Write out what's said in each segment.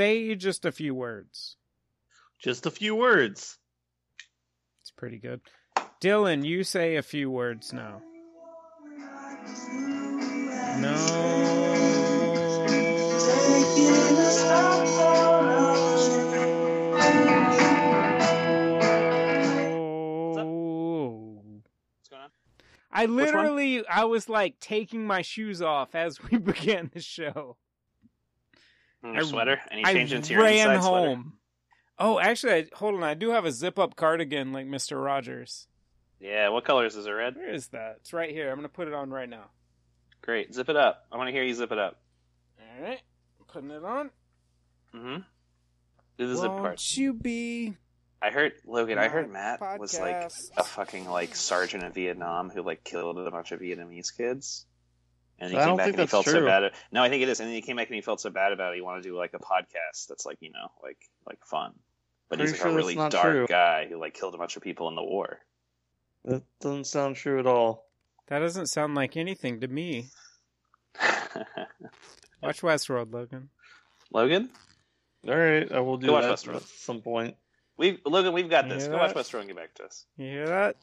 say just a few words. Just a few words. It's pretty good. Dylan, you say a few words now. No. What's oh. going on? I literally, I was like taking my shoes off as we began the show. And your I- sweater? And you I changed into your ran inside sweater? home. Oh, actually, I, hold on. I do have a zip-up cardigan like Mister Rogers. Yeah, what color is this? It red? Where is that? It's right here. I'm gonna put it on right now. Great. Zip it up. I want to hear you zip it up. All right, putting it on. Mm-hmm. Do the zip part. Won't you be? I heard Logan. I heard Matt was like a fucking like sergeant in Vietnam who like killed a bunch of Vietnamese kids. And he I came don't back think and he that's felt so true. bad. No, I think it is. And then he came back and he felt so bad about it. He wanted to do like a podcast that's like you know like like fun. But he's like sure a really dark true. guy who like killed a bunch of people in the war. That doesn't sound true at all. That doesn't sound like anything to me. Watch Westworld, Logan. Logan, All right, I will do Go watch that Westworld. at some point. we Logan, we've got this. Yeah. Go watch Westworld and get back to us. You hear that?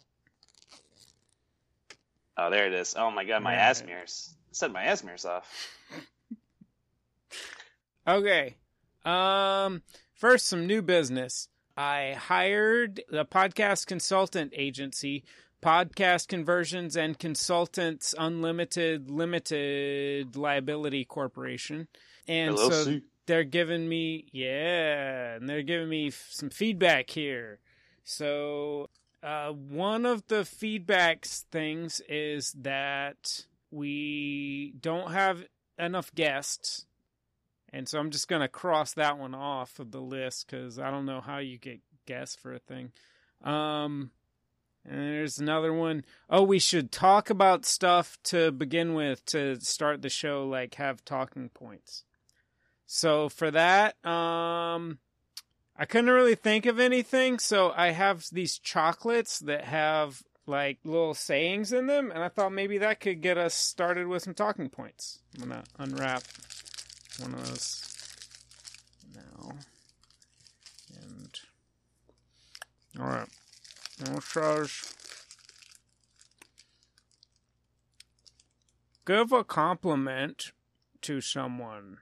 Oh, there it is. Oh my god, my Yeah. asthmares. Set my asthmares off. Okay. Um first some new business. I hired the podcast consultant agency, Podcast Conversions and Consultants Unlimited Limited Liability Corporation. And so they're giving me yeah, and they're giving me f- some feedback here. So uh, one of the feedbacks things is that we don't have enough guests, and so I'm just gonna cross that one off of the list because I don't know how you get guests for a thing. Um, and there's another one. Oh, we should talk about stuff to begin with to start the show, like have talking points. So for that, um, I couldn't really think of anything. So I have these chocolates that have like little sayings in them, and I thought maybe that could get us started with some talking points. I'm gonna unwrap one of those now, and all right. It says, give a compliment to someone.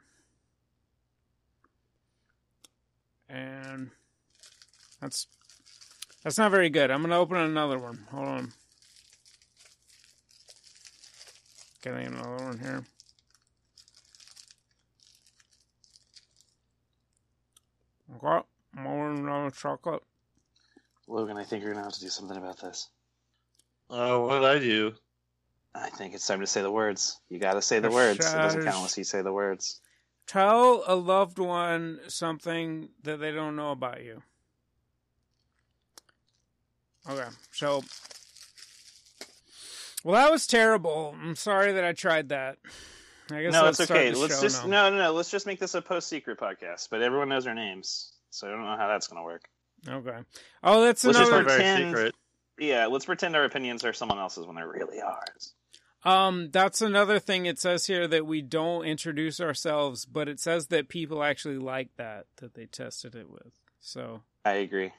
And that's that's not very good. I'm gonna open another one. Hold on. Getting another one here. Okay, more another chocolate. Logan, I think you're gonna have to do something about this. Oh, what did I do? I think it's time to say the words. You gotta say the words. It doesn't count unless you say the words. Tell a loved one something that they don't know about you. Okay, so. Well, that was terrible. I'm sorry that I tried that. I guess No, it's okay. Let's just now. no, no, no. Let's just make this a post secret podcast. But everyone knows our names, so I don't know how that's gonna work. Okay. Oh, that's Let's just another. Very pretend- secret. Yeah, let's pretend our opinions are someone else's when they're really ours. Um, that's another thing. It says here that we don't introduce ourselves, but it says that people actually like that that they tested it with. So, I agree.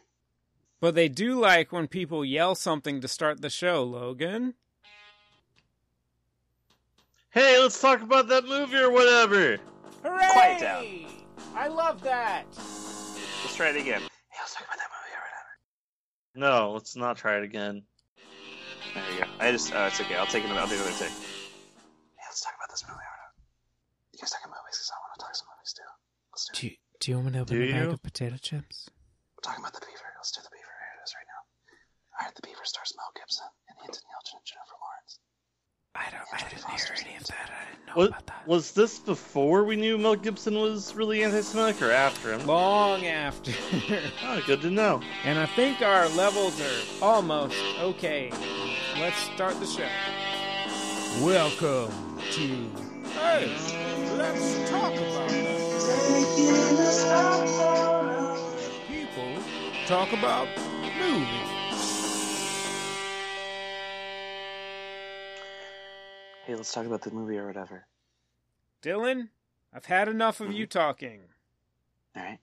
But they do like when people yell something to start the show. Logan. Hey, let's talk about that movie or whatever. Hooray! Quiet down. I love that. Let's try it again. Hey, let's talk about that movie or whatever. No, let's not try it again. There we go. I just, uh, it's okay. I'll take another. I'll do another take. Hey, let's talk about this movie or whatever. You guys talking movies? Cause I want to talk some movies too. Let's do it. Do you, do you want me to open Do a bag of potato chips? We're talking about the Beaver. Let's do the Beaver. Here it is right now. All right, the Beaver stars Mel Gibson and Anthony Yelchin and Jennifer Lawrence. I don't. I Jodie didn't Foster's hear any of that. I didn't know What about that. was this before we knew Mel Gibson was really anti-Semitic or after him? Long after. Oh, good to know. and I think our levels are almost okay. Let's start the show. Welcome to. Hey, let's talk about that. People talk about movies. Hey, let's talk about the movie or whatever. Dylan, I've had enough of you talking. All right.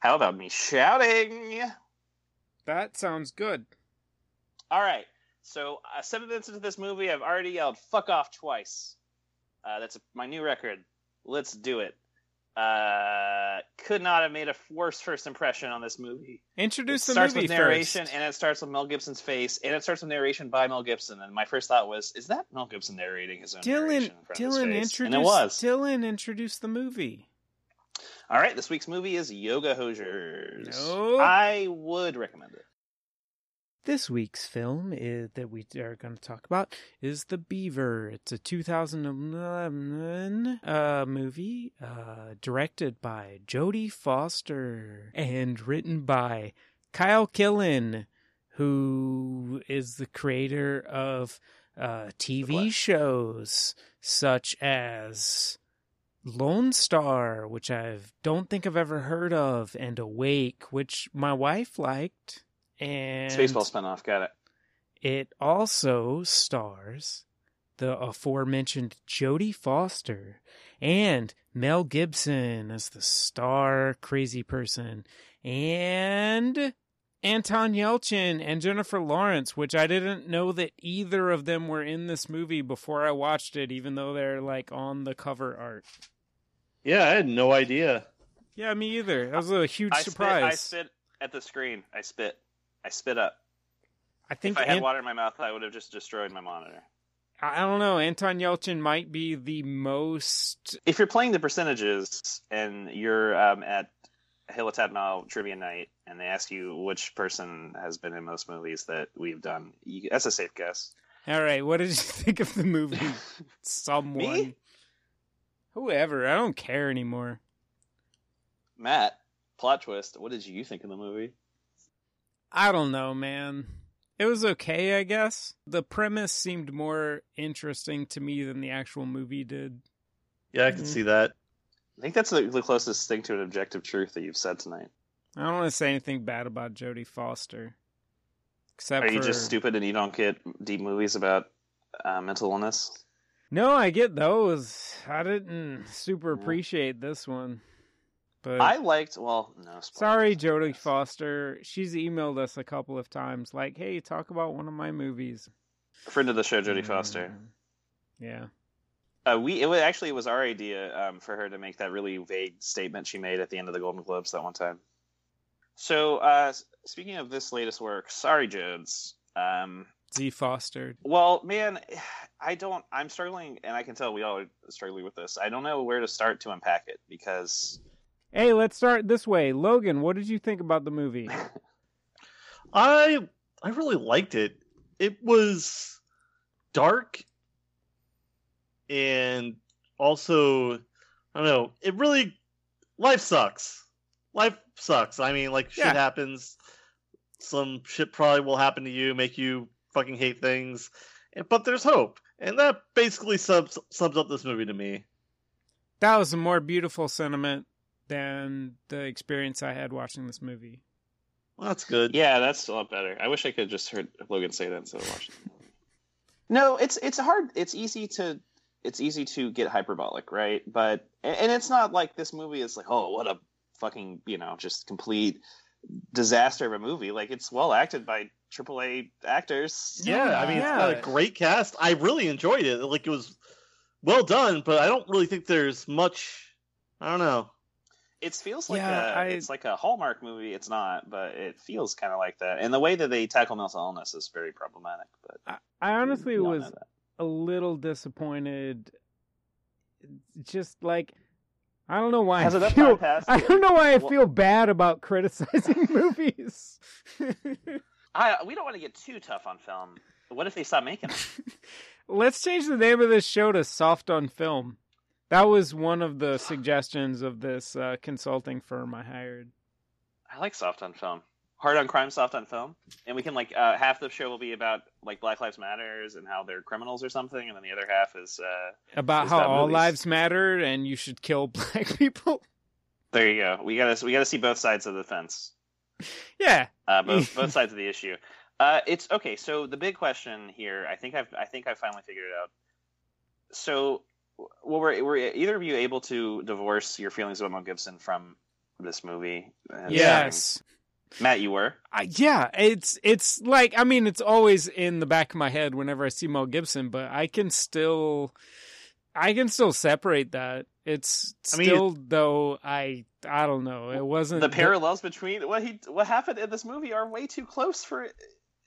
How about me shouting? That sounds good. All right. So uh, seven minutes into this movie, I've already yelled "fuck off" twice. Uh, that's my new record. Let's do it. Uh, could not have made a worse first impression on this movie. Introduce it the starts movie with narration, first. and it starts with Mel Gibson's face, and it starts with narration by Mel Gibson. And my first thought was, "Is that Mel Gibson narrating his own Dylan, narration in front of his Dylan, face?" introduce. And it was. Dylan, introduce the movie. All right, this week's movie is Yoga Hosers. Nope. I would recommend it. This week's film is, that we are going to talk about is The Beaver. It's a 2011 uh, movie uh, directed by Jodie Foster and written by Kyle Killen, who is the creator of uh, TV shows such as Lone Star, which I don't think I've ever heard of, and Awake, which my wife liked. And Spaceball spinoff. Got it. it also stars the aforementioned Jodie Foster and Mel Gibson as the star crazy person and Anton Yelchin and Jennifer Lawrence, which I didn't know that either of them were in this movie before I watched it, even though they're like on the cover art. Yeah, I had no idea. Yeah, me either. That was a huge I surprise. Spit, I spit at the screen. I spit. I spit up. I think if I had Ant- water in my mouth, I would have just destroyed my monitor. I don't know. Anton Yelchin might be the most If you're playing the percentages and you're um, at Hilatat Mile Trivia Night and they ask you which person has been in most movies that we've done, you, that's a safe guess. All right, what did you think of the movie? Someone. Me? Whoever. I don't care anymore. Matt, plot twist. What did you think of the movie? I don't know, man. It was okay, I guess. The premise seemed more interesting to me than the actual movie did. Yeah, I can Mhm. see that. I think that's the, the closest thing to an objective truth that you've said tonight. I don't want to say anything bad about Jodie Foster. Except Are you for... just stupid and you don't get deep movies about uh, mental illness? No, I get those. I didn't super appreciate this one. But I liked. Well, no. spoilers. Sorry, Jodie Foster. She's emailed us a couple of times, like, "Hey, talk about one of my movies." Friend of the show, Jodie Foster. Mm, Yeah. Uh, we it was actually it was our idea um, for her to make that really vague statement she made at the end of the Golden Globes that one time. So uh, speaking of this latest work, sorry, Jodes. Um, Z Foster. well, man, I don't. I'm struggling, and I can tell we all are struggling with this. I don't know where to start to unpack it because Hey, let's start this way. Logan, what did you think about the movie? I I really liked it. It was dark and also I don't know, it really life sucks. Life sucks. I mean, like shit Yeah. happens. Some shit probably will happen to you, make you fucking hate things. But there's hope. And that basically sums sums up this movie to me. That was a more beautiful sentiment than the experience I had watching this movie. Well, that's good. yeah, that's a lot better. I wish I could just heard Logan say that instead of watching. the. No, it's it's hard. It's easy to it's easy to get hyperbolic, right? But and it's not like this movie is like, oh, what a fucking you know just complete disaster of a movie. Like it's well acted by AAA actors. Yeah, I mean, it's got Yeah. a great cast. I really enjoyed it. Like it was well done, but I don't really think there's much. I don't know. It feels like Yeah, a I- it's like a Hallmark movie. It's not, but it feels kind of like that. And the way that they tackle mental illness is very problematic. But I, I honestly was a little disappointed. Just like I don't know why I feel. I don't know why I Well- feel bad about criticizing movies. I we don't want to get too tough on film. What if they stop making them? Let's change the name of this show to Soft on Film. That was one of the suggestions of this uh, consulting firm I hired. I like soft on film. Hard on crime, soft on film, and we can like uh, half the show will be about like Black Lives Matters and how they're criminals or something, and then the other half is uh, About It's how about all movies. lives matter and you should kill black people. there you go. We gotta we gotta see both sides of the fence, Yeah. uh, both both sides of the issue. Uh, it's okay. So the big question here, I think I've I think I finally figured it out. So well, were, were either of you able to divorce your feelings about Mel Gibson from this movie? And, Yes. Matt, you were. I, yeah, it's it's like I mean it's always in the back of my head whenever I see Mel Gibson, but I can still I can still separate that. It's I mean, still though I I don't know. It wasn't The parallels between what he what happened in this movie are way too close for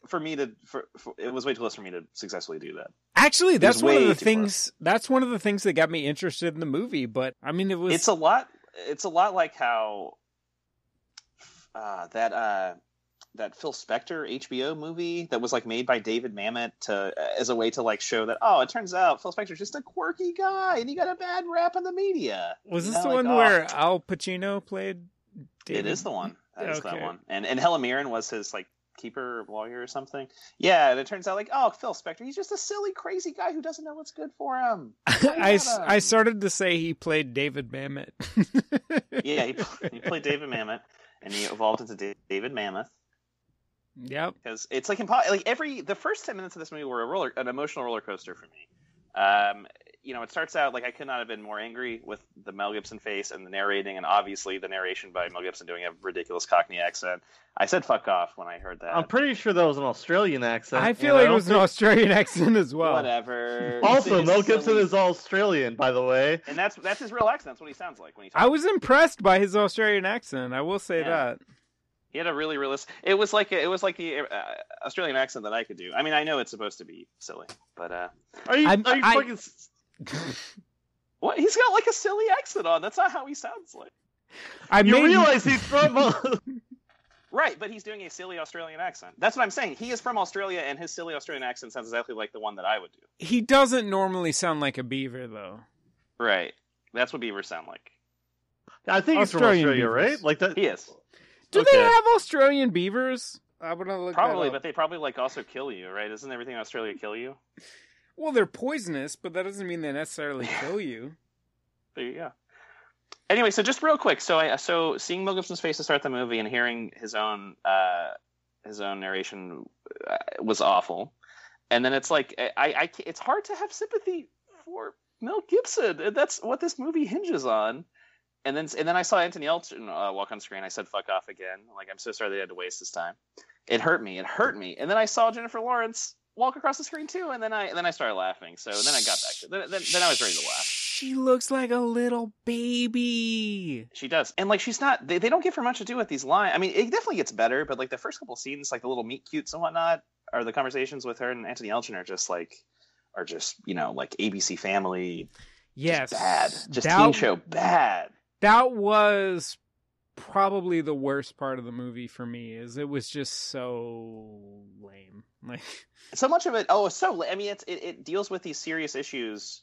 for me to for, for it was way too close for me to successfully do that. Actually, that's one of the things. That's one of the things that got me interested in the movie. But I mean, it was It's a lot. It's a lot like how uh, that uh, that Phil Spector HBO movie that was like made by David Mamet to as a way to like show that oh it turns out Phil Spector's just a quirky guy and he got a bad rap in the media. was You this know, the like, one oh, where Al Pacino played? it David? is the one. That is Okay. that one. And and Helen Mirren was his like keeper or lawyer or something. Yeah, and it turns out like oh Phil Spector he's just a silly crazy guy who doesn't know what's good for him. I, s- got I started to say he played David Mamet. Yeah, he, he played David Mamet and he evolved into David Mammoth. Yep. because it's like impo- like every the first 10 minutes of this movie were a roller an emotional roller coaster for me um you know it starts out like i could not have been more angry with the mel gibson face and the narrating and obviously the narration by mel gibson doing a ridiculous cockney accent i said fuck off when i heard that I'm pretty sure that was an Australian accent. I feel and like it don't was an Australian accent as well. whatever Also, It's Mel silly. Gibson is Australian, by the way. and that's that's his real accent that's what he sounds like when he talks I was impressed by his Australian accent. I will say Yeah. that. he had a really realistic it was like it was like the uh, australian accent that i could do i mean i know it's supposed to be silly but uh Are you? I'm- are you I- fucking? what he's got like a silly accent on that's not how he sounds like I You made realize he's from? Right, but he's doing a silly Australian accent. That's what I'm saying. He is from Australia, and his silly Australian accent sounds exactly like the one that I would do. he doesn't normally sound like a beaver though. Right. That's what beavers sound like. I think he's from Australian Australia, beavers. right? Like that. He is. Do Okay. they have Australian beavers? I would look Probably, that but they probably like also kill you, right? Isn't everything in Australia kill you? Well, they're poisonous, but that doesn't mean they necessarily kill you. There you go. Anyway, so just real quick, so I so seeing Mel Gibson's face to start the movie and hearing his own uh his own narration uh, was awful, and then it's like I, I it's hard to have sympathy for Mel Gibson, that's what this movie hinges on. And then and then I saw Anthony Yelchin uh, walk on screen. I said "fuck off" again. Like I'm so sorry they had to waste this time. It hurt me. It hurt me. And then I saw Jennifer Lawrence walk across the screen too, and then I and then I started laughing. So then I got back to then then, then I was ready to laugh. She looks like a little baby. She does, and like she's not. They, they don't give her much to do with these lines. I mean, it definitely gets better, but like the first couple scenes, like the little meet cutes and whatnot, or the conversations with her and Anthony Yelchin are just like, are just you know like ABC Family, Yes, just bad, just that, teen show bad. That was probably the worst part of the movie for me. Is it was just so lame. Like So much of it. Oh, so. I mean, it's it, it deals with these serious issues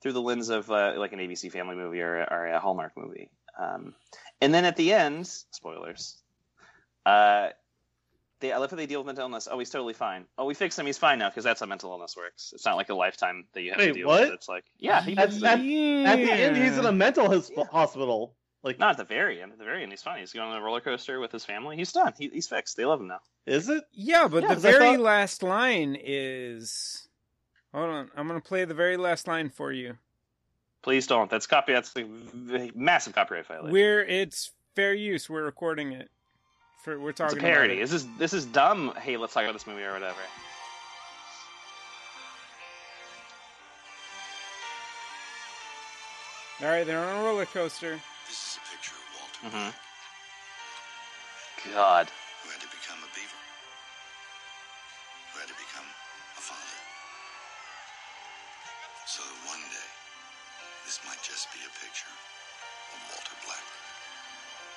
through the lens of uh, like an ABC Family movie or, or a Hallmark movie. Um, and then at the end, spoilers. Uh, they I love how they deal with mental illness. Oh, he's totally fine. Oh, we fixed him. He's fine now because that's how mental illness works. It's not like a lifetime that you have to deal what? with. It's like yeah, he At- at- At the end, he's in a mental hos- Yeah. hospital. Like, not at the very end. At the very end, he's fine. He's going on a roller coaster with his family. He's done. He, he's fixed. They love him now. is it? Yeah, but Yeah, the 'cause I very thought- last line is. Hold on, I'm gonna play the very last line for you. Please don't. That's copy. That's a v- massive copyright violation. We're it's fair use. We're recording it. For we're talking. It's talking a parody. About it. This is this is dumb. Hey, let's talk about this movie or whatever. All right, they're on a roller coaster. This is a picture of Walter Mhm. God. who had to become a beaver, who had to become a father. So that one day, this might just be a picture of Walter Black.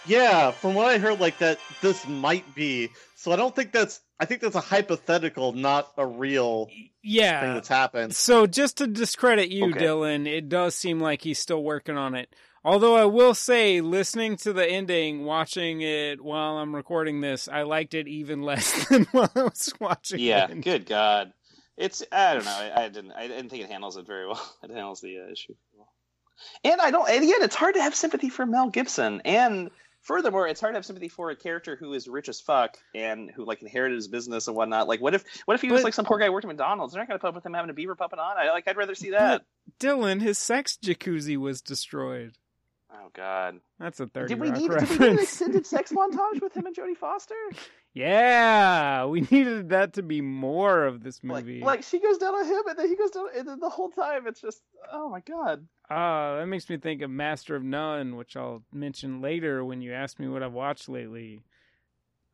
Yeah, from what I heard, like that, this might be. So I don't think that's. I think that's a hypothetical, not a real yeah thing Yeah. that's happened. So just to discredit you, Okay. Dylan, it does seem like he's still working on it. Although I will say, listening to the ending, watching it while I'm recording this, I liked it even less than while I was watching it. Yeah. it. Good God. It's I don't know. I, I didn't. I didn't think it handles it very well. It handles the uh, issue. well. And I don't. And again, it's hard to have sympathy for Mel Gibson and furthermore, it's hard to have sympathy for a character who is rich as fuck and who like inherited his business and whatnot. Like, what if what if he was But- like some poor guy worked at McDonald's? They're not gonna put up with him having a beaver puppet on. I like. I'd rather see that. Dylan, his sex jacuzzi was destroyed. Oh God! That's a thirty Did we need? Did we reference. need an extended sex montage with him and Jodie Foster? Yeah, we needed that to be more of this movie. like she goes down on him and then he goes down, and then the whole time it's just, oh my God. Ah, that makes me think of Master of None, which I'll mention later when you ask me what I've watched lately.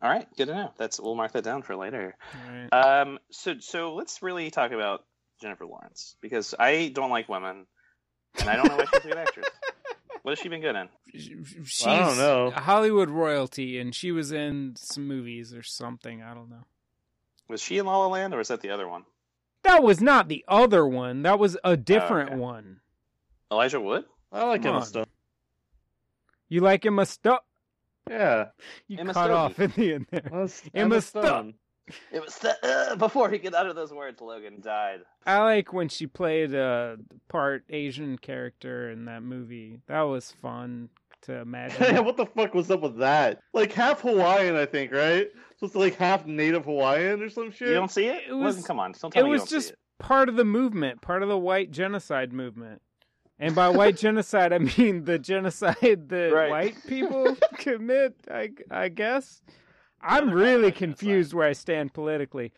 All right, good to know. That's we'll mark that down for later. Right. Um, so so let's really talk about Jennifer Lawrence because I don't like women, and I don't know why she's a good actress. What has she been good in? She's I don't know. Hollywood royalty, and she was in some movies or something. I don't know. Was she in La La Land or was that the other one? That was not the other one. That was a oh, different okay. one. Elijah Wood? I like Come Emma on. Stone. You like Emma Stone? Yeah, You Emma cut Stone. off at the end there. That's Emma Stone. It was the, uh, before he could utter those words. Logan died. I like when she played a part Asian character in that movie. That was fun to imagine. what the fuck was up with that? Like half Hawaiian, I think, right? So it's like half Native Hawaiian or some shit. You don't see it? It was- Logan, come on, don't tell it me you was don't see just it. part of the movement, part of the white genocide movement. And by white genocide, I mean the genocide that Right. white people commit. I, I guess. I'm Other kind of really confused where I stand politically.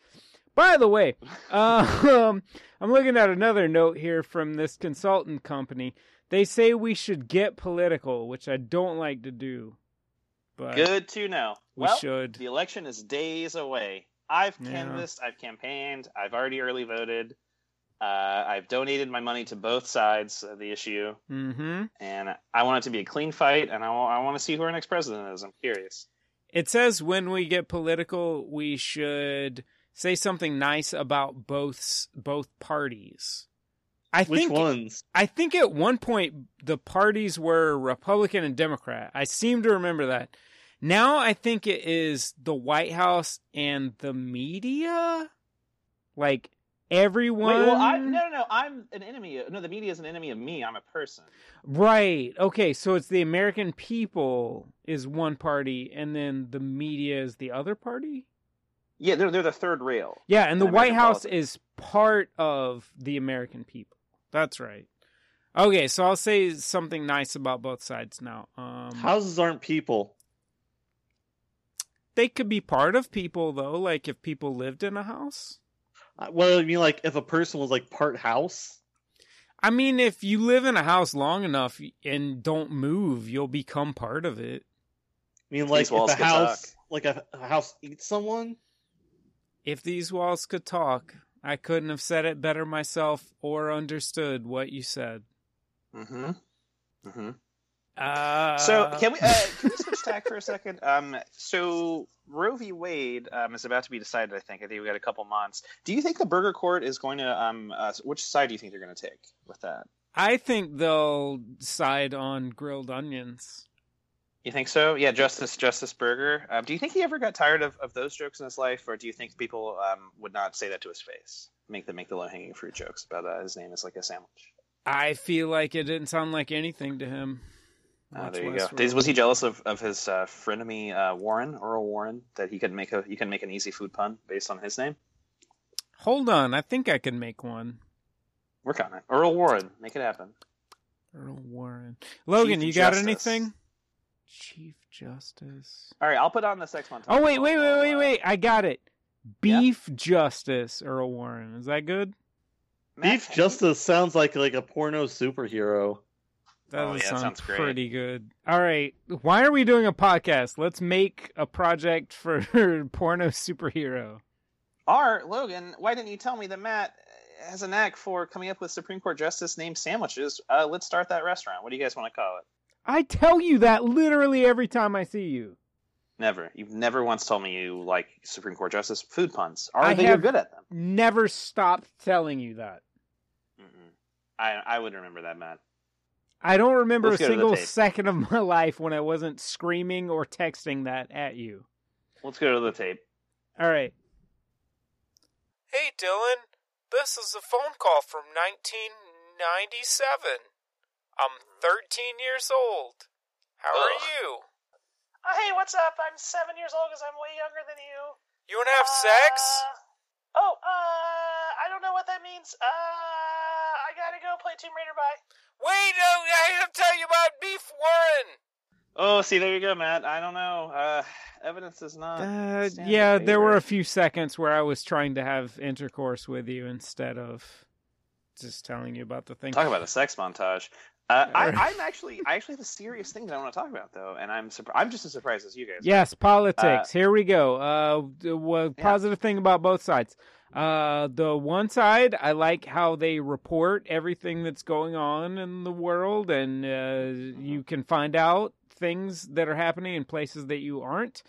By the way, um, I'm looking at another note here from this consultant company. They say we should get political, which I don't like to do, but Good to know. we well, should. the election is days away. I've Yeah. canvassed, I've campaigned, I've already early voted. Uh, I've donated my money to both sides of the issue, Mm-hmm. and I want it to be a clean fight, and I wa- I want to see who our next president is. I'm curious. It says when we get political, we should say something nice about both both parties. I Which think ones? I think at one point the parties were Republican and Democrat. I seem to remember that. Now I think it is the White House and the media. Like everyone Wait, well, I, no, no, no. I'm an enemy. No, the media is an enemy of me. I'm a person. Right. Okay, so it's the American people is one party and then the media is the other party? Yeah, they're they're the third rail. Yeah, and the in White House politics. is part of the American people. That's right. Okay, so I'll say something nice about both sides now. Um, Houses aren't people. they could be part of people though, like if people lived in a house. Uh, Well, I mean, like if a person was like part house. I mean, if you live in a house long enough and don't move, you'll become part of it. I mean, like if a house, talk. like a, a house eats someone. If these walls could talk, I couldn't have said it better myself or understood what you said. Mm-hmm. Mm-hmm. Uh, So can we uh, can we switch tack for a second? Um, so Roe v. Wade um, is about to be decided. I think. I think we got a couple months. Do you think the Burger Court is going to um? Uh, which side do you think they're going to take with that? I think they'll side on grilled onions. You think so? Yeah, Justice Justice Burger. Um, do you think he ever got tired of, of those jokes in his life, or do you think people um, would not say that to his face? Make the make the low hanging fruit jokes about uh, his name is like a sandwich. I feel like it didn't sound like anything to him. Uh, there you go. Did- was he jealous of, of his uh, frenemy uh, Warren, Earl Warren, that he could make a he could make an easy food pun based on his name? Hold on, I think I can make one. Work on it, Earl Warren. Make it happen. Earl Warren. Logan, Chief you got Justice. anything? Chief Justice. All right, I'll put on the sex montage. Oh wait, wait, wait, wait, wait! I got it. Yeah? Beef Justice, Earl Warren. Is that good? Matt, Beef have Justice sounds like like a porno superhero. That Oh, yeah, sound sounds great. pretty good. All right, why are we doing a podcast? Let's make a project for porno superhero. you- Or Logan, why didn't you tell me that Matt has a knack for coming up with Supreme Court justice named sandwiches? Uh, let's start that restaurant. What do you guys want to call it? I tell you that literally every time I see you. Never. You've never once told me you like Supreme Court justice food puns. Or I you're have- good at them. Never stopped telling you that. Mm-mm. I I would remember that, Matt. I don't remember Let's a go to the single second of my life when I wasn't screaming or texting that at you. Let's go to the tape. All right. Hey, Dylan. This is a phone call from 1997. I'm 13 years old. How are you? Oh, hey, what's up? I'm seven years old because I'm way younger than you. You want to have sex? Uh, oh, uh, I don't know what that means. Uh, I gotta go play Tomb Raider. Bye. Wait, no, I have to tell you about Beef Warren. Oh, see, there you go, Matt. I don't know. Uh, evidence is not. Uh, stand in yeah, there were a few seconds where I was trying to have intercourse with you instead of just telling you about the thing. Talk about a sex montage. Uh, I, I'm actually, I actually have a serious thing that I want to talk about, though, and I'm surprised. I'm just as surprised as you guys. Yes, politics. Here we go. Uh, the well, Yeah. positive thing about both sides. Uh, the one side, I like how they report everything that's going on in the world, and uh, you can find out things that are happening in places that you aren't.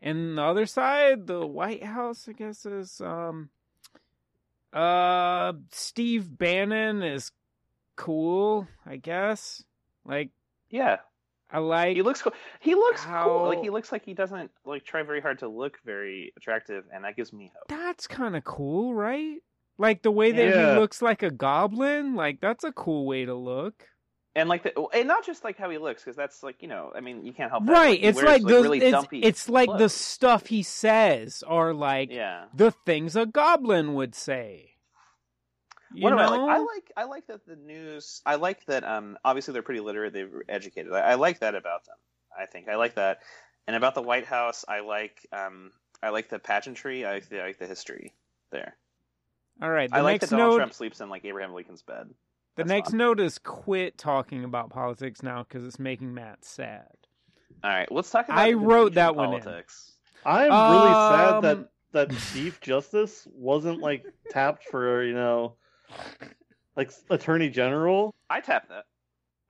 And the other side, the White House, I guess, is um, uh, Steve Bannon is cool. I guess. Like Yeah, I like. he looks cool. He looks cool. Like he looks like he doesn't like try very hard to look very attractive, and that gives me hope. that's kind of cool, right? Like the way that Yeah. he looks like a goblin, like that's a cool way to look. And like the, and not just like how he looks, because that's like you know, I mean, you can't help that. right, he it's wears, like the really it's, dumpy it's like the stuff he says are like yeah. the things a goblin would say. You what do know? I like? I like I like that the news. I like that. Um, obviously they're pretty literate. They're educated. I, I like that about them. I think I like that. And about the White House, I like. Um, I like the pageantry. I like the, I like the history there. All right, the I like that Donald note Trump sleeps in like Abraham Lincoln's bed. the That's next fun. note is quit talking about politics now cuz it's making Matt sad. All right, let's talk about. I wrote Norwegian that one in. politics. I'm really sad Um, that that Chief Justice wasn't like tapped for you know, like Attorney General. I tap that.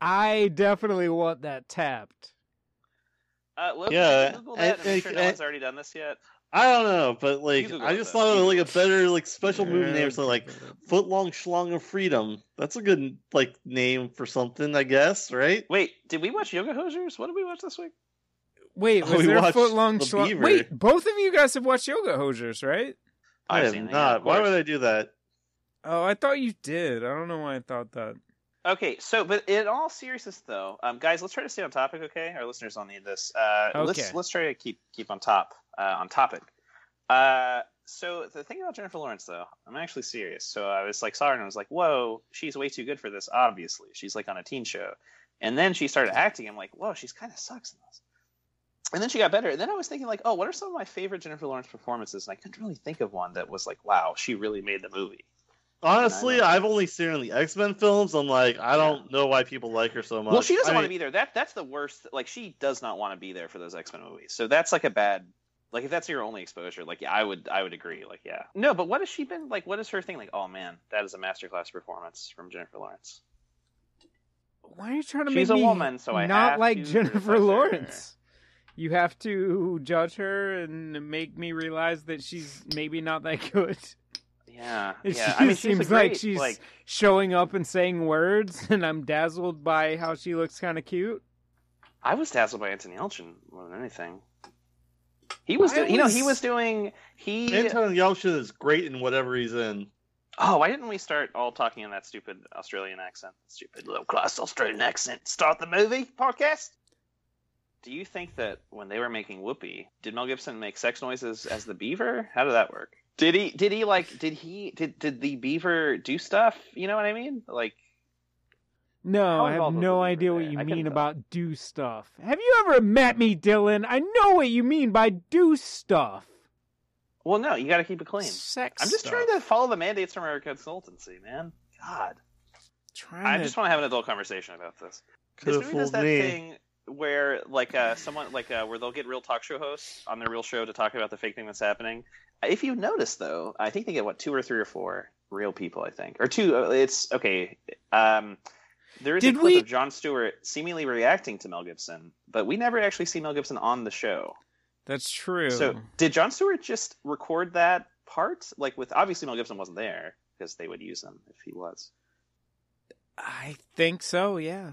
I definitely want that tapped. Uh, Logan, Yeah, Google that. and- I'm sure no and- one's already done this yet. I don't know, but like I just thought of like a better like special movie name, so like foot long schlong of freedom. That's a good like name for something, I guess, right? Wait, did we watch Yoga Hosers? What did we watch this week? Wait, Oh, was we there a watched foot long The schlong? Beaver. Wait, both of you guys have watched Yoga Hosers, right? I I've have seen it, yeah, not. of Why would I do that? Oh, I thought you did. I don't know why I thought that. Okay, so but in all seriousness though, um, guys, let's try to stay on topic. Okay, our listeners don't need this. Uh, Let's let's try to keep keep on top uh, on topic. Uh, so the thing about Jennifer Lawrence though, I'm actually serious. So I was like saw her and I was like, whoa, she's way too good for this. Obviously, she's like on a teen show, and then she started acting. I'm like, whoa, she's kind of sucks in this. And then she got better. And then I was thinking like, oh, what are some of my favorite Jennifer Lawrence performances? And I couldn't really think of one that was like, wow, she really made the movie. Honestly. I've only seen her in the X Men films. I'm like, I don't know why people like her so much. Well, she doesn't I want to be there. That that's the worst. Like she does not want to be there for those X Men movies. So that's like a bad. Like if that's your only exposure, like yeah, I would I would agree. Like yeah, no, but what has she been like? What is her thing? Like oh man, that is a masterclass performance from Jennifer Lawrence. Why are you trying to She's make a me woman, so I not have like to Jennifer criticize her. Lawrence? You have to judge her and make me realize that she's maybe not that good. Yeah, It yeah. just I mean, seems a like she's like showing up and saying words, and I'm dazzled by how she looks kind of cute. I was dazzled by Anthony Yelchin more than anything. He was, I doing, you know, he was doing he. Anton Yelchin is great in whatever he's in. Oh, why didn't we start all talking in that stupid Australian accent? Stupid low class Australian accent. Start the movie podcast. Do you think that when they were making Whoopi, did Mel Gibson make sex noises as the beaver? How did that work? Did he? Did he like? Did he? Did did the beaver do stuff? You know what I mean? Like, No, I have no idea beaver what you I couldn't mean tell. about do stuff. Have you ever met me, Dylan? I know what you mean by do stuff. well, no, you got to keep it clean. Sex. I'm just stuff. trying to follow the mandates from our consultancy, man. God, Trying I to- just want to have an adult conversation about this. Could This movie does that me. thing where like uh someone like uh where they'll get real talk show hosts on their real show to talk about the fake thing that's happening. If you notice though, I think they get what two or three or four real people. I think or two. uh, It's okay. Um, there is Did a clip we- of Jon Stewart seemingly reacting to Mel Gibson, but we never actually see Mel Gibson on the show. That's true. So did Jon Stewart just record that part? Like with obviously Mel Gibson wasn't there because they would use him if he was. I think so. Yeah.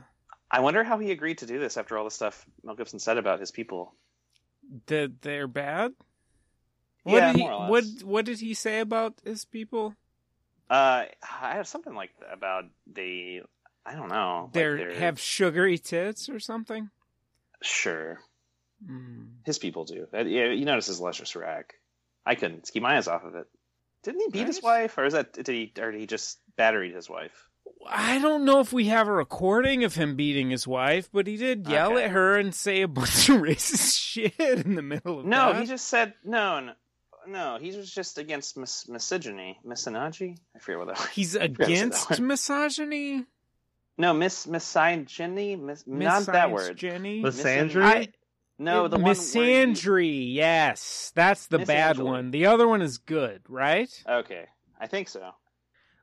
I wonder how he agreed to do this after all the stuff Mel Gibson said about his people. Did they're bad? What Yeah, did he, what what did he say about his people? Uh, I have something like about they. I don't know. They they're- have sugary tits or something. sure. Mm. His people do. Uh, yeah, you notice his luscious rack. I couldn't keep my eyes off of it. Didn't he beat his wife, or is that did he or did he just batteried his wife? I don't know if we have a recording of him beating his wife, but he did yell Okay. at her and say a bunch of racist shit in the middle of No, that. he just said no, no, no. He was just against mis- misogyny, misogyny. I forget what that. was. He's forgot that against misogyny. No, miss misogyny, mis- not that word. Misogyny? Misandry? I- No, the one where you- misandry. Yes, that's the bad one. The other one is good, right? Okay, I think so.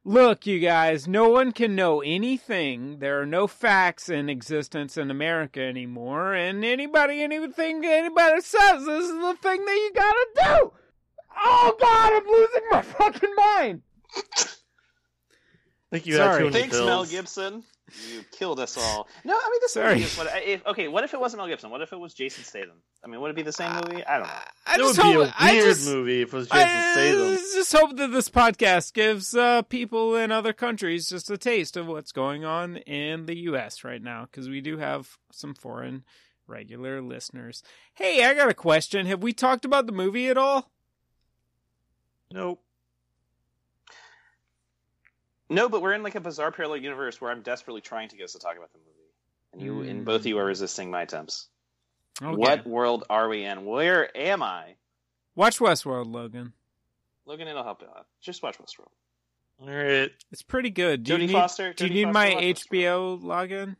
Look, you guys, no one can know anything. There are no facts in existence in America anymore, and anybody, anything, anybody says this is the thing that you gotta do. Oh God, I'm losing my fucking mind. Thank you Sorry. had too many Thanks, Mel. Gibson. You killed us all. No, I mean this Sorry. movie is what. If, okay, what if it wasn't Mel Gibson? What if it was Jason Statham? I mean, would it be the same movie? I don't know. I It would just be a a I weird just, movie if it was Jason I Statham. just hope that this podcast gives uh, people in other countries just a taste of what's going on in the U.S. right now, because we do have some foreign regular listeners. Hey, I got a question. Have we talked about the movie at all? Nope. No, but we're in like a bizarre parallel universe where I'm desperately trying to get us to talk about the movie, and you and Mm. both of you are resisting my attempts. Okay. What world are we in? Where am I? Watch Westworld, Logan. Logan, it'll help you out. Just watch Westworld. All right. It's pretty good. Do you need, Foster. do you need Foster, my watch Westworld. HBO login?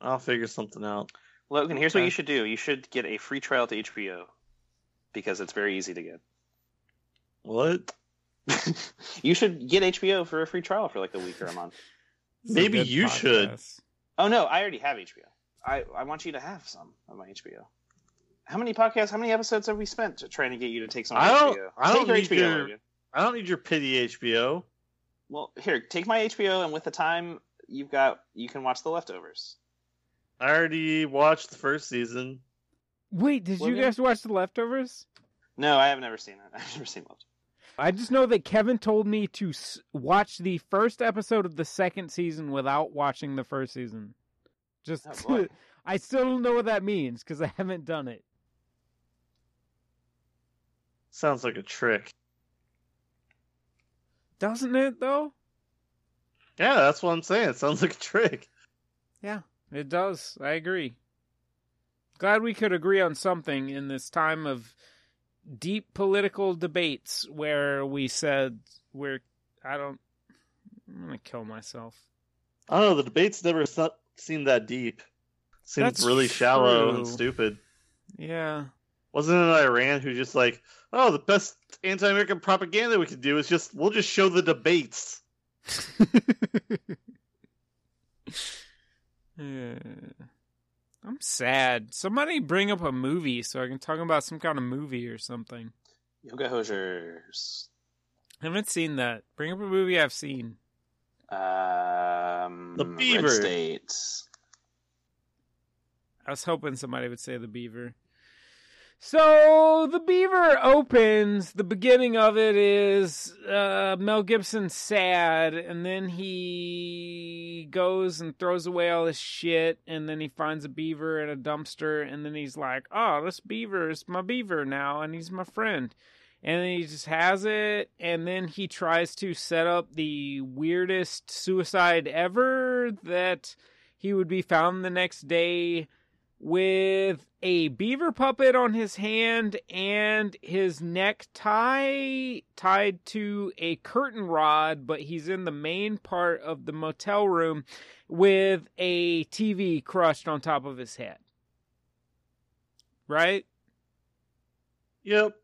I'll figure something out. Logan, here's what you should do. You should get a free trial to HBO because it's very easy to get. What? you should get HBO for a free trial for like a week or a month. This is a Maybe good you should. Oh no, I already have HBO. I, I want you to have some of my HBO. How many podcasts? How many episodes have we spent trying to get you to take some of I don't- HBO? I don't take need your HBO. your- I don't need your pity HBO. Well, here, take my HBO, and with the time you've got, you can watch the leftovers. I already watched the first season. Wait, did you Logan? guys watch The Leftovers? No, I have never seen it. I've never seen leftovers. I just know that Kevin told me to s- watch the first episode of the second season without watching the first season. Just, Oh, boy. I still don't know what that means because I haven't done it. Sounds like a trick. Doesn't it though? Yeah, that's what I'm saying. It sounds like a trick. Yeah, it does. I agree. Glad we could agree on something in this time of deep political debates where we said we're. I don't. I'm gonna kill myself. I don't know. The debates never se- seemed that deep. Seemed That's really shallow and stupid. Yeah. Wasn't it Iran who just like, oh, the best anti-American propaganda we could do is just we'll just show the debates. Yeah. I'm sad. Somebody bring up a movie so I can talk about some kind of movie or something. Yoga Hosers. I haven't seen that. Bring up a movie I've seen. Um, The Red Beaver. States. I was hoping somebody would say the beaver. So the beaver opens. The beginning of it is uh, Mel Gibson sad, and then he goes and throws away all his shit, and then he finds a beaver in a dumpster, and then he's like, "Oh, this beaver is my beaver now, and he's my friend." And then he just has it, and then he tries to set up the weirdest suicide ever that he would be found the next day with a beaver puppet on his hand and his neck tie tied to a curtain rod, but he's in the main part of the motel room with a TV crushed on top of his head. Right? Yep.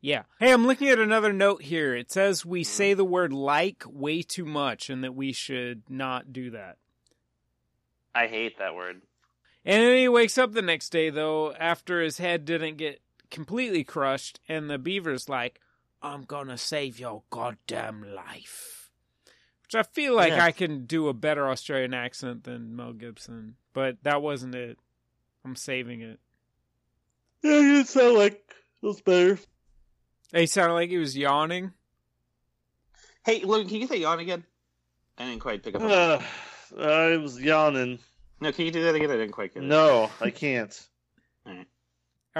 Yeah. Hey, I'm looking at another note here. It says we say the word like way too much and that we should not do that. I hate that word. And then he wakes up the next day, though, after his head didn't get completely crushed, and the beaver's like, I'm gonna save your goddamn life. Which I feel like Yeah. I can do a better Australian accent than Mel Gibson, but that wasn't it. I'm saving it. Yeah, you sound like it was better. He sounded like he was yawning. Hey, Logan, can you say that yawn again? I didn't quite pick up. Uh, I was yawning. No, can you do that again? I didn't quite get it. No, I can't. All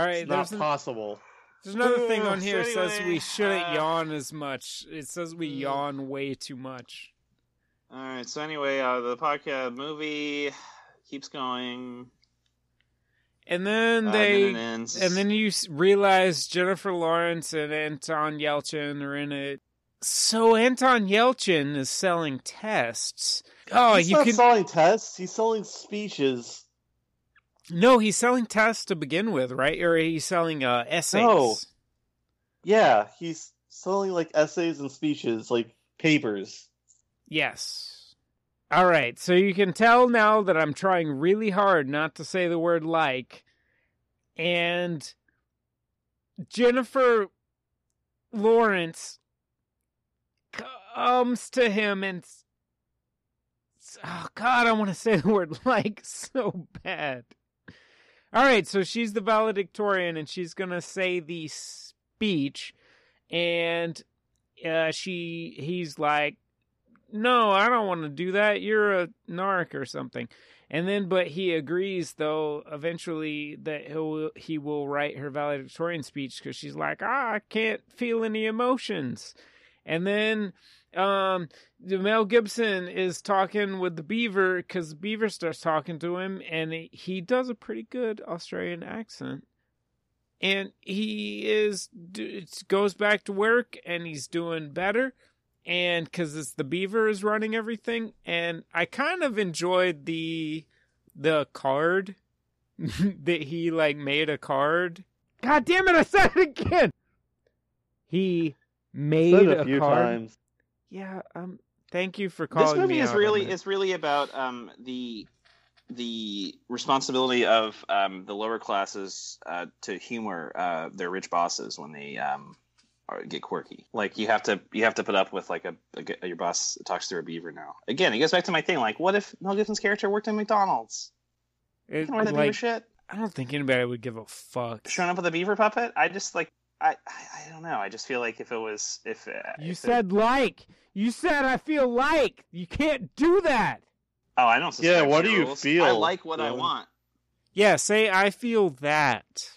right, It's not there's, an- possible. there's another thing on So here that says we shouldn't uh, yawn as much. It says we Mm. yawn way too much. All right. So anyway, uh, the podcast movie keeps going. And then uh, they and then. And then you realize Jennifer Lawrence and Anton Yelchin are in it. So Anton Yelchin is selling tests. Oh, he's you not can selling tests. He's selling speeches. no, he's selling tests to begin with, right? Or he's selling uh, essays. No. Yeah, he's selling like essays and speeches, like papers. Yes. All right, so you can tell now that I'm trying really hard not to say the word like. And Jennifer Lawrence comes to him and. Oh, God, I want to say the word like so bad. All right, so she's the valedictorian and she's going to say the speech. And uh, she, he's like, no, I don't want to do that. You're a narc or something. And then, but he agrees, though, eventually that he'll he will write her valedictorian speech because she's like, ah, I can't feel any emotions. And then, um, Mel Gibson is talking with the beaver because the beaver starts talking to him, and he- does a pretty good Australian accent. And he is goes back to work, and he's doing better and because it's the beaver is running everything and i kind of enjoyed the the card that he like made a card god damn it i said it again he made Said a, a few card times. yeah um thank you for calling this movie me is out really is really about um, the the responsibility of um, the lower classes uh, to humor uh, their rich bosses when they um, are, get quirky. Like you have to you have to put up with like a, a- your boss talks through a beaver now. Again, it goes back to my thing. Like, what if Mel Gibson's character worked in McDonald's? It- can wear that beaver like, shit. i don't think anybody would give a fuck Showing up with a beaver puppet. I just like. I, I I don't know. I just feel like if it was if uh, you if it- said like you said i feel like you can't do that oh I don't Yeah, what do you rules. feel, I like what I want. yeah say i feel that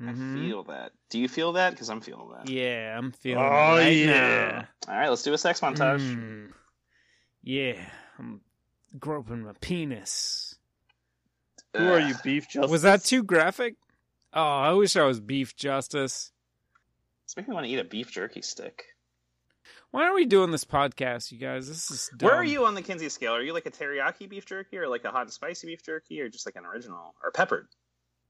I Mhm. feel that. Do you feel that? Because I'm feeling that. Yeah, I'm feeling Oh, right yeah. All right, let's do a sex montage. Mm. Yeah, I'm groping my penis. Who are you, Beef Justice? Was that too graphic? Oh, I wish I was beef justice. It's making me want to eat a beef jerky stick. Why are we doing this podcast, you guys? This is dumb. Where are you on the Kinsey scale? Are you like a teriyaki beef jerky, or like a hot and spicy beef jerky, or just like an original or peppered?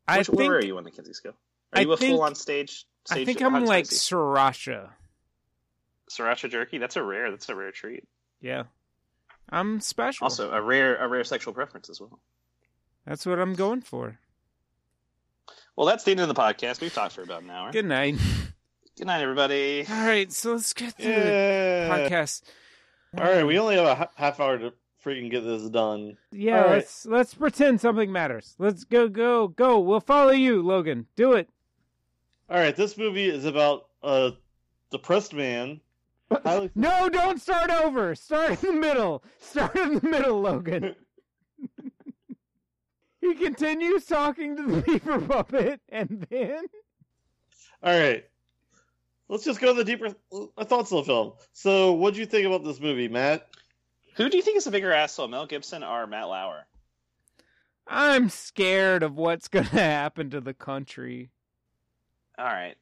I Which, think where are you on the Kinsey scale? Are I you a think- full on stage? stage I think I'm like spicy? sriracha. sriracha jerky. That's a rare. That's a rare treat. Yeah, I'm special. Also, a rare, a rare sexual preference as well. that's what I'm going for. Well, that's the end of the podcast. We've talked for about an hour. Good night. Good night, everybody. All right, so let's get through the podcast. All right, we only have a half hour to freaking get this done. Yeah, All right. let's let's pretend something matters. Let's go, go, go. We'll follow you, Logan. Do it. All right, this movie is about a depressed man. highly- No, don't start over. Start in the middle. Start in the middle, Logan. he continues talking to the beaver puppet, and then All right, let's just go to the deeper uh, thoughts of the film. So, what do you think about this movie, Matt? Who do you think is a bigger asshole, Mel Gibson or Matt Lauer? I'm scared of what's gonna happen to the country. All right.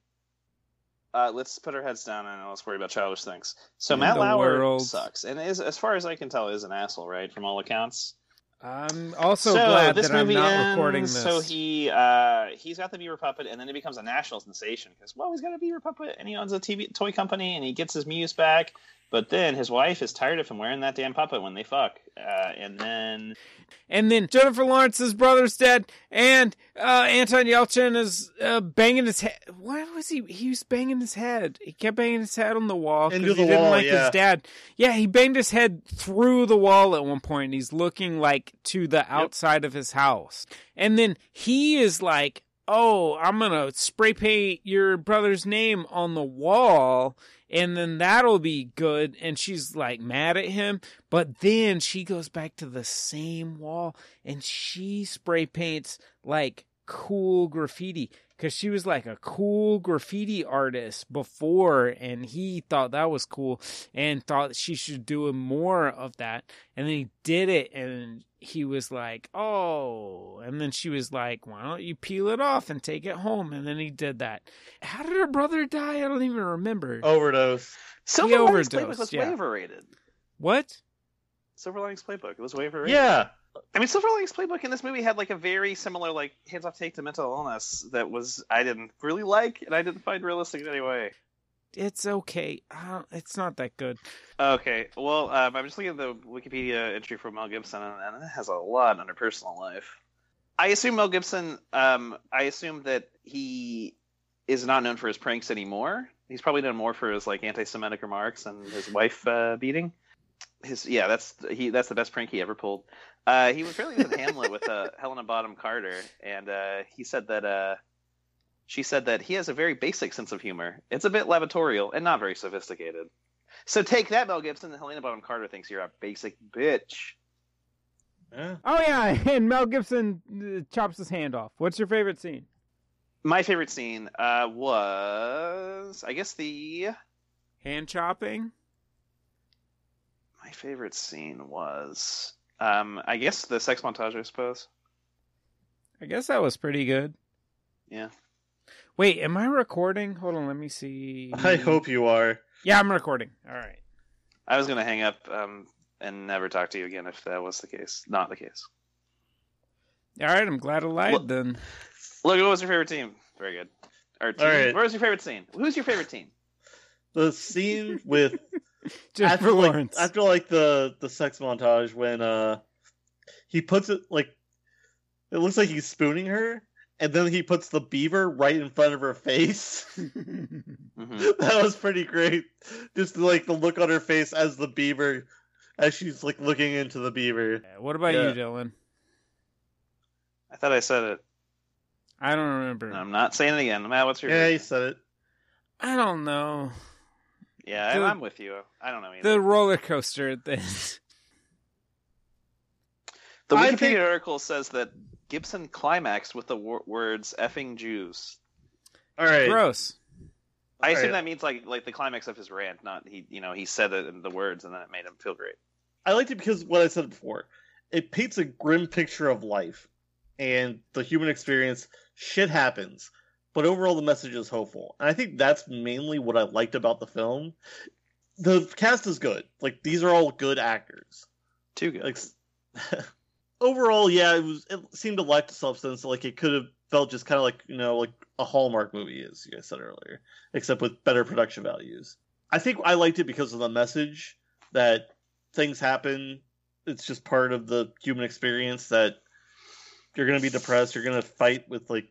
Uh, let's put our heads down and let's worry about childish things. So In Matt Lauer world. sucks, and is, as far as I can tell, is an asshole, right? From all accounts. I'm also so glad this that I'm movie not ends, recording this. So he uh, he's got the beaver puppet, and then it becomes a national sensation because well, he's got a beaver puppet, and he owns a TV toy company, and he gets his muse back. But then his wife is tired of him wearing that damn puppet when they fuck, uh, and then And then Jennifer Lawrence's brother's dead, and uh, Anton Yelchin is uh, banging his head. What was he? He was banging his head. He kept banging his head on the wall because he the didn't wall, like yeah. his dad. Yeah, he banged his head through the wall at one point. And he's looking like to the outside of his house, and then he is like, "Oh, I'm gonna spray paint your brother's name on the wall." And then that'll be good. And she's like mad at him. But then she goes back to the same wall and she spray paints like cool graffiti. Because she was like a cool graffiti artist before, and he thought that was cool and thought she should do more of that. And then he did it, and he was like, "Oh," and then she was like, "Why don't you peel it off and take it home?" And then he did that. How did her brother die? I don't even remember. Overdose. Silver Linings overdosed, Playbook was yeah. way overrated. What? Silver Linings Playbook. It was way overrated. Yeah. I mean, Silver Linings Playbook in this movie had like a very similar like hands-off take to mental illness that was I didn't really like and I didn't find realistic in any way. It's okay. Uh, it's not that good. Okay, well, um, I'm just looking at the Wikipedia entry for Mel Gibson, and, and it has a lot under personal life. I assume Mel Gibson. Um, I assume that he is not known for his pranks anymore. He's probably known more for his like anti-Semitic remarks and his wife uh, beating. His yeah, that's he. That's the best prank he ever pulled. Uh, he was fairly in Hamlet with uh, Helena Bonham Carter, and uh, he said that uh, she said that he has a very basic sense of humor. It's a bit lavatorial and not very sophisticated. So take that, Mel Gibson. And Helena Bonham Carter thinks you're a basic bitch. Yeah. Oh yeah, and Mel Gibson uh, chops his hand off. What's your favorite scene? My favorite scene uh, was, I guess, the. Hand chopping. My favorite scene was, um, I guess, the sex montage. I suppose. I guess that was pretty good. Yeah. Wait, am I recording? Hold on, let me see. I hope you are. Yeah, I'm recording. All right. I was gonna hang up um, and never talk to you again if that was the case. Not the case. All right, I'm glad I lied Well- then. Look, what was your favorite team? Very good. Or team. All right. What was your favorite scene? Who's your favorite team? The scene with Just after for like Lawrence. after like the the sex montage when uh he puts it like it looks like he's spooning her and then he puts the beaver right in front of her face. hmm that was pretty great. Just like the look on her face as the beaver as she's like looking into the beaver. What about Yeah. you, Dylan? I thought I said it. I don't remember. I'm not saying it again. Matt, what's your Yeah, favorite he scene? said it. I don't know. Yeah, The- I- I'm with you. I don't know either. The roller coaster thing. The Wikipedia think- article says that Gibson climaxed with the wor- words "effing Jews." All right. Gross. I assume Alright. that means like like the climax of his rant, not he. You know, he said it in the words, and then it made him feel great. I liked it because what I said before. It paints a grim picture of life and the human experience. Shit happens, but overall the message is hopeful. And I think that's mainly what I liked about the film. The cast is good. Like these are all good actors. Too good. Like overall, yeah, it was. It seemed to lack the substance. Like it could have felt just kind of like you know like a Hallmark movie is. You guys said earlier, except with better production values. I think I liked it because of the message that things happen. It's just part of the human experience that you're gonna be depressed. You're gonna fight with like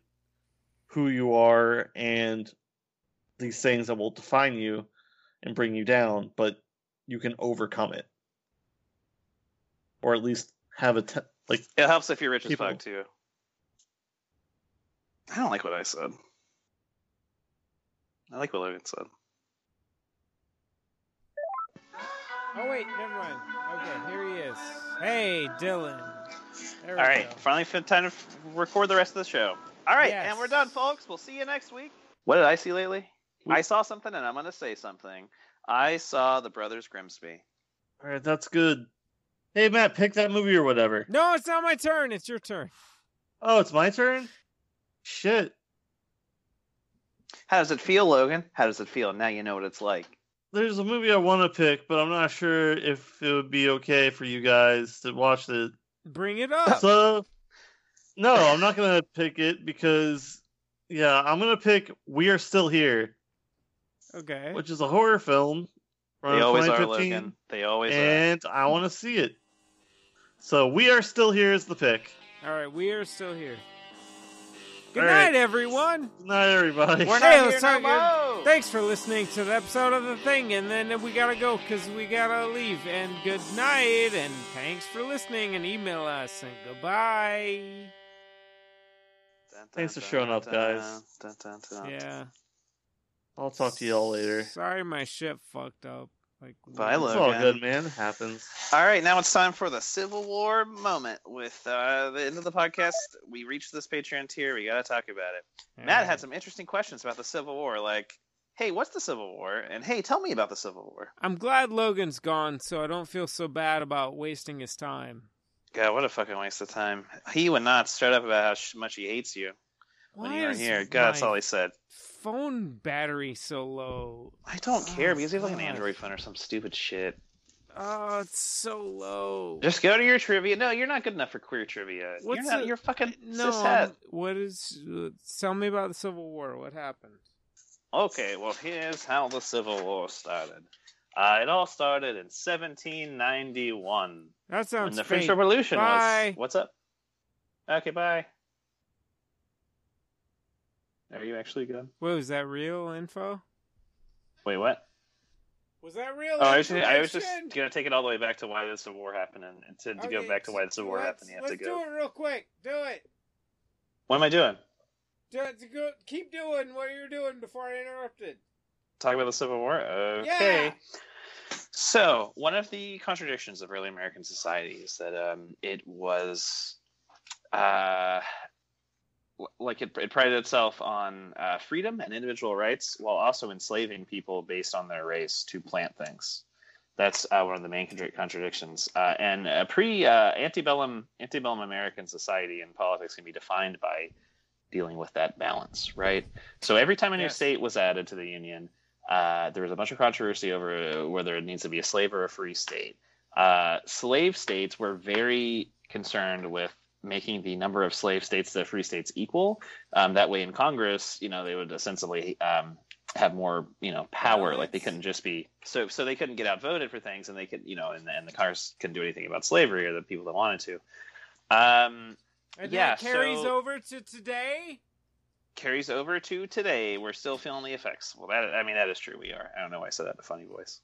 who you are and these things that will define you and bring you down, but you can overcome it, or at least have a te- like. it helps if you're rich People- as fuck too. I don't like what I said. I like what Logan said. Oh wait, never mind. Okay, here he is. Hey, Dylan. There All right, go. finally time to record the rest of the show. All right, Yes. and we're done, folks. We'll see you next week. What did I see lately? Hmm? I saw something, and I'm going to say something. I saw the Brothers Grimsby. All right, that's good. Hey Matt, pick that movie or whatever. No, it's not my turn. It's your turn. Oh, it's my turn. Shit. How does it feel, Logan? How does it feel? Now you know what it's like. There's a movie I want to pick, but I'm not sure if it would be okay for you guys to watch it. Bring it up. So, no, I'm not gonna pick it because, yeah, I'm gonna pick "We Are Still Here," Okay. which is a horror film from They always are, 2015, Logan. They always are. and I want to see it. So, "We Are Still Here" is the pick. All right, we are still here. Good All night, right. everyone. Good night, everybody. We're Hey, not let's here no talk- uh, Thanks for listening to the episode of the thing, and then we gotta go because we gotta leave. And good night, and thanks for listening, and email us, and goodbye. Dun, Thanks for showing up, guys. dun. Yeah. I'll talk to y'all later. Sorry, my shit fucked up. Like, Bye, what- It's all Logan. good, man. It happens. All right, now it's time for the Civil War moment. With uh, the end of the podcast, we reached this Patreon tier. We got to talk about it. Matt had some interesting questions about the Civil War, like, "Hey, what's the Civil War?" and "Hey, tell me about the Civil War." I'm glad Logan's gone, so I don't feel so bad about wasting his time. God, what a fucking waste of time. He would not straight up about how much he hates you when Why you were is here. God, that's all he said. Phone battery so low. I don't care Oh, because you have like an Android phone or some stupid shit. Oh, it's so low. Just go to your trivia. No, you're not good enough for queer trivia. What's you're not. the- you're fucking no. cishet. I'm- What is? Tell me about the Civil War. What happened? Okay, well, here's how the Civil War started. Uh, it all started in 1791 That when sounds the fake. French Revolution Bye. was. What's up? Okay, bye. Are you actually good? Wait, was that real info? Wait, what? Was that real? Oh, I was, just, I was just gonna take it all the way back to why the Civil War happened, and, and to, to go back to why the Civil War happened, you have to let's go. do it real quick. Do it. What am I doing? Do it. To go, keep doing what you're doing before I interrupted. Talk about the Civil War? Okay. Yeah. So, one of the contradictions of early American society is that um, it was uh, like it, it prided itself on uh, freedom and individual rights while also enslaving people based on their race to plant things. That's uh, one of the main contra- contradictions. Uh, and a pre uh, antebellum antebellum American society and politics can be defined by dealing with that balance, right? So every time a new Yes. state was added to the Union, uh, there was a bunch of controversy over whether it needs to be a slave or a free state. Uh, slave states were very concerned with making the number of slave states to free states equal. Um, that way, in Congress, you know, they would ostensibly um, have more, you know, power. Like they couldn't just be so so they couldn't get outvoted for things, and they could, you know, and, and the Congress couldn't do anything about slavery or the people that wanted to. Um, And Yeah, that carries so- over to today. carries over to today. We're still feeling the effects. Well, that I mean that is true. We are. I don't know why I said that in a funny voice.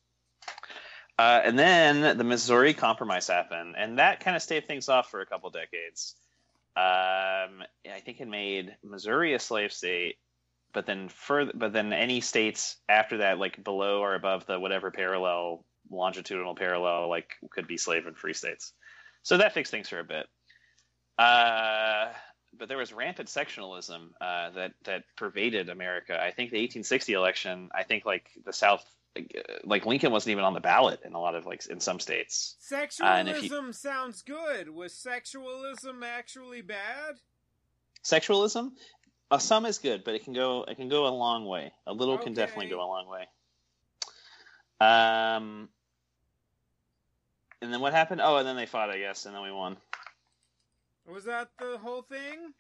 Uh, and then the Missouri Compromise happened, and that kind of staved things off for a couple decades. Um, I think it made Missouri a slave state, but then further, but then any states after that, like below or above the whatever parallel longitudinal parallel, like could be slave and free states. So that fixed things for a bit. Uh, but there was rampant sectionalism uh, that that pervaded America. I think the 1860 election. I think like the South, like Lincoln wasn't even on the ballot in a lot of like in some states. if Sexualism you- sounds good. Was sexualism actually bad? Sexualism, uh, some is good, but it can go it can go a long way. A little can definitely go a long way. Um, and then what happened? Oh, and then they fought, I guess, and then we won. Was that the whole thing?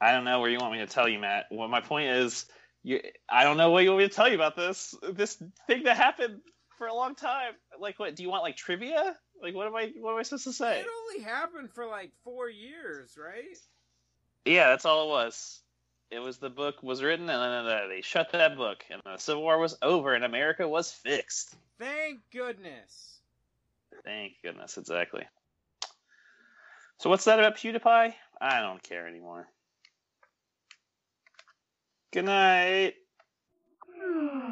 I don't know where you want me to tell you, Matt. Well, my point is, you, I don't know what you want me to tell you about this this thing that happened for a long time. Like, what do you want? Like trivia? Like, what am I? What am I supposed to say? It only happened for like four years, right? Yeah, that's all it was. It was the book was written, and then uh, they shut that book, and the Civil War was over, and America was fixed. Thank goodness. Thank goodness, exactly. So what's that about PewDiePie? I don't care anymore. Good night.